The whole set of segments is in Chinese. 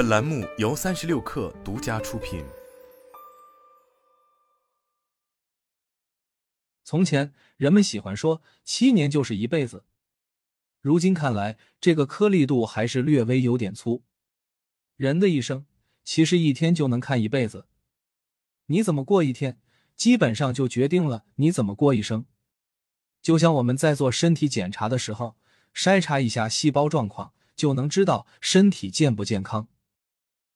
本栏目由三十六氪独家出品。从前人们喜欢说七年就是一辈子，如今看来，这个颗粒度还是略微有点粗。人的一生其实一天就能看一辈子，你怎么过一天，基本上就决定了你怎么过一生。就像我们在做身体检查的时候，筛查一下细胞状况，就能知道身体健不健康。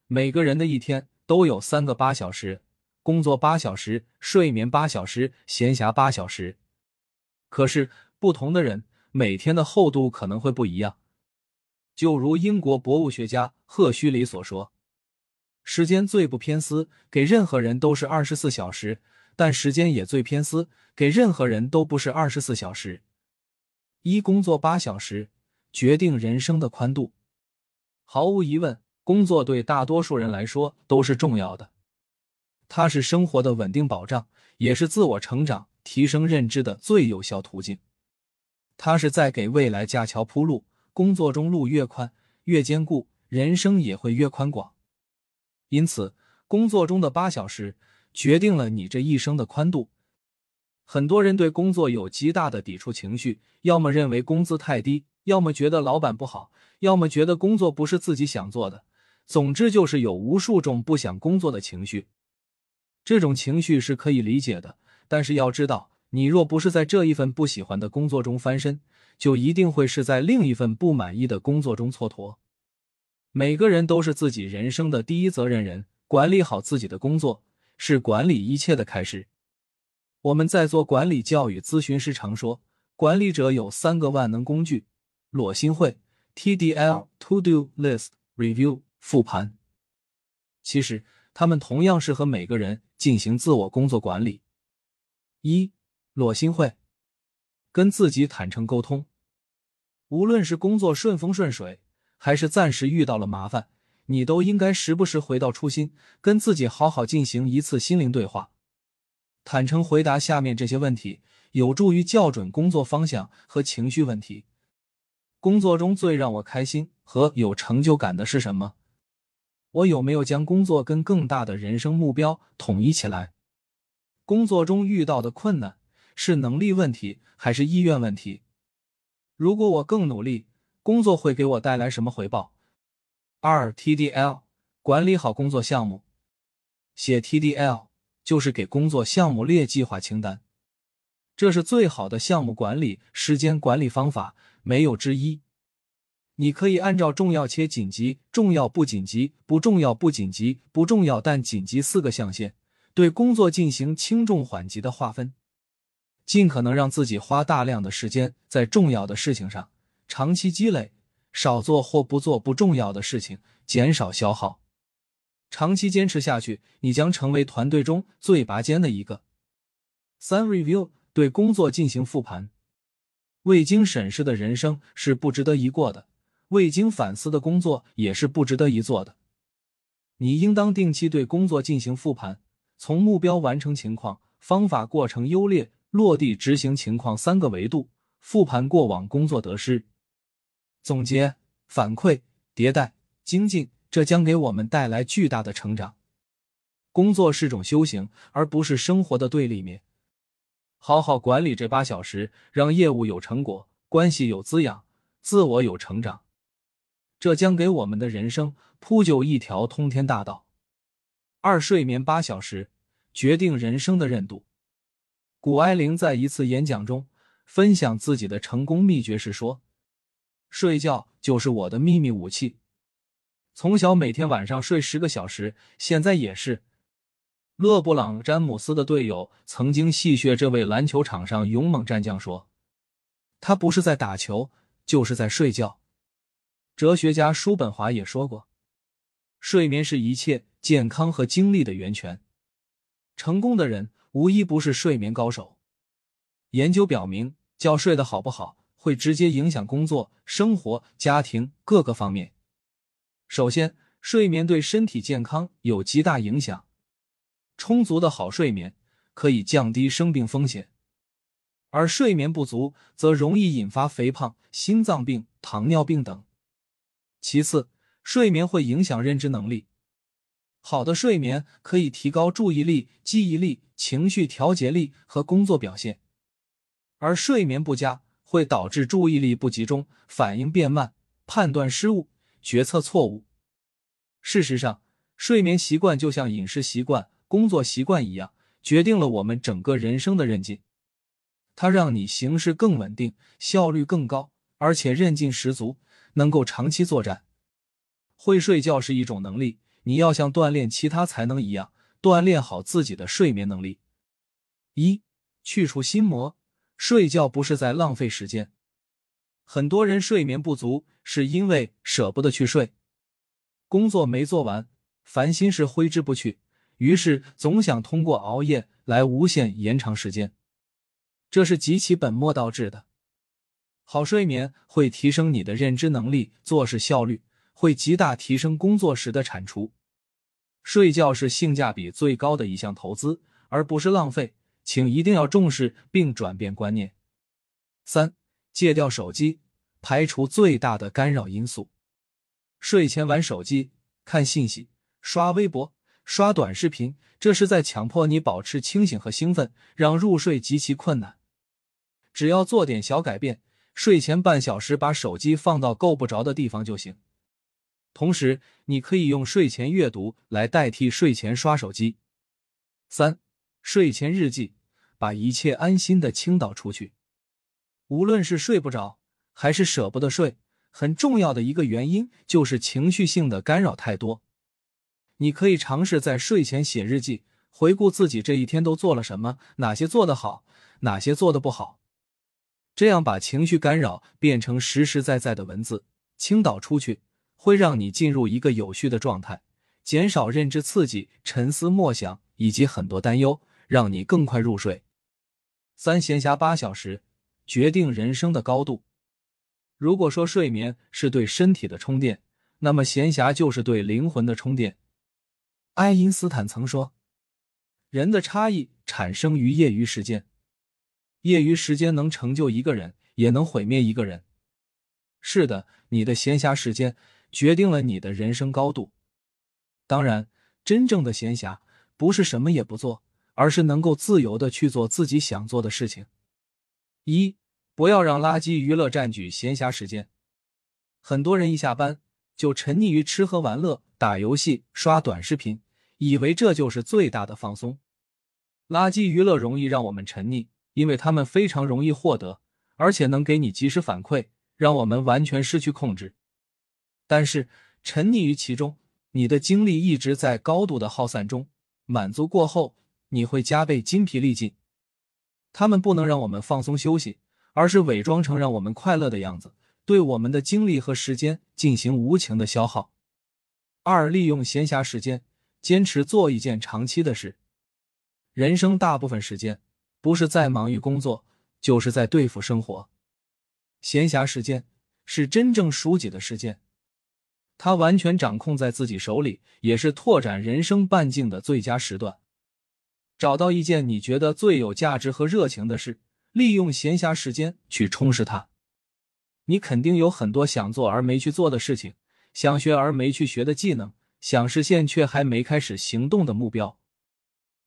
每个人的一天都有三个八小时：工作八小时，睡眠八小时，闲暇八小时。可是不同的人每天的厚度可能会不一样。就如英国博物学家赫胥黎所说：“时间最不偏私，给任何人都是二十四小时。”但时间也最偏私，给任何人都不是二十四小时。一工作八小时，决定人生的宽度。毫无疑问，工作对大多数人来说都是重要的。它是生活的稳定保障，也是自我成长、提升认知的最有效途径。它是在给未来架桥铺路。工作中路越宽越坚固，人生也会越宽广。因此，工作中的八小时。决定了你这一生的宽度。很多人对工作有极大的抵触情绪，要么认为工资太低，要么觉得老板不好，要么觉得工作不是自己想做的。总之，就是有无数种不想工作的情绪。这种情绪是可以理解的，但是要知道，你若不是在这一份不喜欢的工作中翻身，就一定会是在另一份不满意的工作中蹉跎。每个人都是自己人生的第一责任人，管理好自己的工作。是管理一切的开始。我们在做管理教育咨询时常说，管理者有三个万能工具：裸心会、TDL、To Do List、Review、复盘。其实，他们同样适合每个人进行自我工作管理。一、裸心会，跟自己坦诚沟通。无论是工作顺风顺水，还是暂时遇到了麻烦。你都应该时不时回到初心，跟自己好好进行一次心灵对话，坦诚回答下面这些问题，有助于校准工作方向和情绪问题。工作中最让我开心和有成就感的是什么？我有没有将工作跟更大的人生目标统一起来？工作中遇到的困难是能力问题还是意愿问题？如果我更努力，工作会给我带来什么回报？二 TDL 管理好工作项目，写 TDL 就是给工作项目列计划清单，这是最好的项目管理时间管理方法，没有之一。你可以按照重要且紧急、重要不紧急、不重要不紧急、不重要但紧急四个象限，对工作进行轻重缓急的划分，尽可能让自己花大量的时间在重要的事情上，长期积累。少做或不做不重要的事情，减少消耗。长期坚持下去，你将成为团队中最拔尖的一个。三 review 对工作进行复盘。未经审视的人生是不值得一过的，未经反思的工作也是不值得一做的。你应当定期对工作进行复盘，从目标完成情况、方法过程优劣、落地执行情况三个维度复盘过往工作得失。总结、反馈、迭代、精进，这将给我们带来巨大的成长。工作是种修行，而不是生活的对立面。好好管理这八小时，让业务有成果，关系有滋养，自我有成长，这将给我们的人生铺就一条通天大道。二、睡眠八小时，决定人生的韧度。谷爱凌在一次演讲中分享自己的成功秘诀时说。睡觉就是我的秘密武器。从小每天晚上睡十个小时，现在也是。勒布朗·詹姆斯的队友曾经戏谑这位篮球场上勇猛战将说：“他不是在打球，就是在睡觉。”哲学家叔本华也说过：“睡眠是一切健康和精力的源泉。”成功的人无一不是睡眠高手。研究表明，觉睡得好不好。会直接影响工作、生活、家庭各个方面。首先，睡眠对身体健康有极大影响。充足的好睡眠可以降低生病风险，而睡眠不足则容易引发肥胖、心脏病、糖尿病等。其次，睡眠会影响认知能力。好的睡眠可以提高注意力、记忆力、情绪调节力和工作表现，而睡眠不佳会导致注意力不集中、反应变慢、判断失误、决策错误。事实上，睡眠习惯就像饮食习惯、工作习惯一样，决定了我们整个人生的韧劲。它让你行事更稳定，效率更高，而且韧劲十足，能够长期作战。会睡觉是一种能力。你要像锻炼其他才能一样，锻炼好自己的睡眠能力。一，去除心魔，睡觉不是在浪费时间。很多人睡眠不足，是因为舍不得去睡，工作没做完，烦心事挥之不去，于是总想通过熬夜来无限延长时间，这是极其本末倒置的。好睡眠会提升你的认知能力，做事效率。会极大提升工作时的产出。睡觉是性价比最高的一项投资，而不是浪费，请一定要重视并转变观念。三、戒掉手机，排除最大的干扰因素。睡前玩手机、看信息、刷微博、刷短视频，这是在强迫你保持清醒和兴奋，让入睡极其困难。只要做点小改变，睡前半小时把手机放到够不着的地方就行。同时，你可以用睡前阅读来代替睡前刷手机。三、睡前日记，把一切安心的倾倒出去。无论是睡不着，还是舍不得睡，很重要的一个原因就是情绪性的干扰太多。你可以尝试在睡前写日记，回顾自己这一天都做了什么，哪些做得好，哪些做得不好。这样把情绪干扰变成实实在在的文字，倾倒出去。会让你进入一个有序的状态，减少认知刺激、沉思默想以及很多担忧，让你更快入睡。三闲暇八小时决定人生的高度。如果说睡眠是对身体的充电，那么闲暇就是对灵魂的充电。爱因斯坦曾说：“人的差异产生于业余时间，业余时间能成就一个人，也能毁灭一个人。”是的，你的闲暇时间。决定了你的人生高度。当然，真正的闲暇不是什么也不做，而是能够自由的去做自己想做的事情。一，不要让垃圾娱乐占据闲暇时间。很多人一下班就沉溺于吃喝玩乐、打游戏、刷短视频，以为这就是最大的放松。垃圾娱乐容易让我们沉溺，因为他们非常容易获得，而且能给你及时反馈，让我们完全失去控制。但是沉溺于其中，你的精力一直在高度的耗散中。满足过后，你会加倍筋疲力尽。他们不能让我们放松休息，而是伪装成让我们快乐的样子，对我们的精力和时间进行无情的消耗。二、利用闲暇时间，坚持做一件长期的事。人生大部分时间，不是在忙于工作，就是在对付生活。闲暇时间是真正属己的时间。他完全掌控在自己手里，也是拓展人生半径的最佳时段。找到一件你觉得最有价值和热情的事，利用闲暇时间去充实它。你肯定有很多想做而没去做的事情，想学而没去学的技能，想实现却还没开始行动的目标。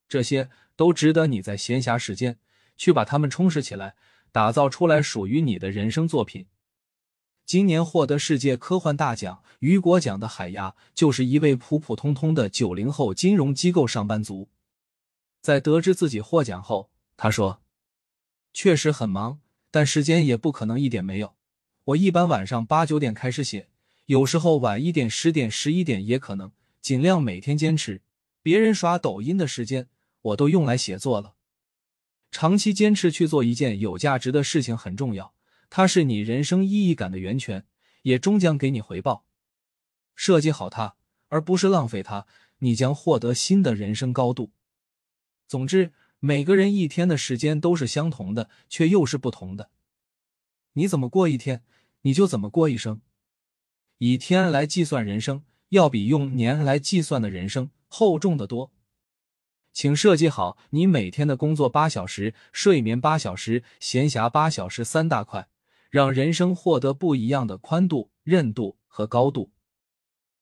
这些都值得你在闲暇时间去把它们充实起来，打造出来属于你的人生作品。今年获得世界科幻大奖雨果奖的海牙，就是一位普普通通的九零后金融机构上班族。在得知自己获奖后，他说：“确实很忙，但时间也不可能一点没有。我一般晚上八九点开始写，有时候晚一点十点、十一点也可能，尽量每天坚持。别人刷抖音的时间，我都用来写作了。长期坚持去做一件有价值的事情很重要。”它是你人生意义感的源泉，也终将给你回报。设计好它，而不是浪费它，你将获得新的人生高度。总之，每个人一天的时间都是相同的，却又是不同的。你怎么过一天，你就怎么过一生。以天来计算人生，要比用年来计算的人生厚重的多。请设计好你每天的工作八小时、睡眠八小时、闲暇八小时三大块。让人生获得不一样的宽度、韧度和高度。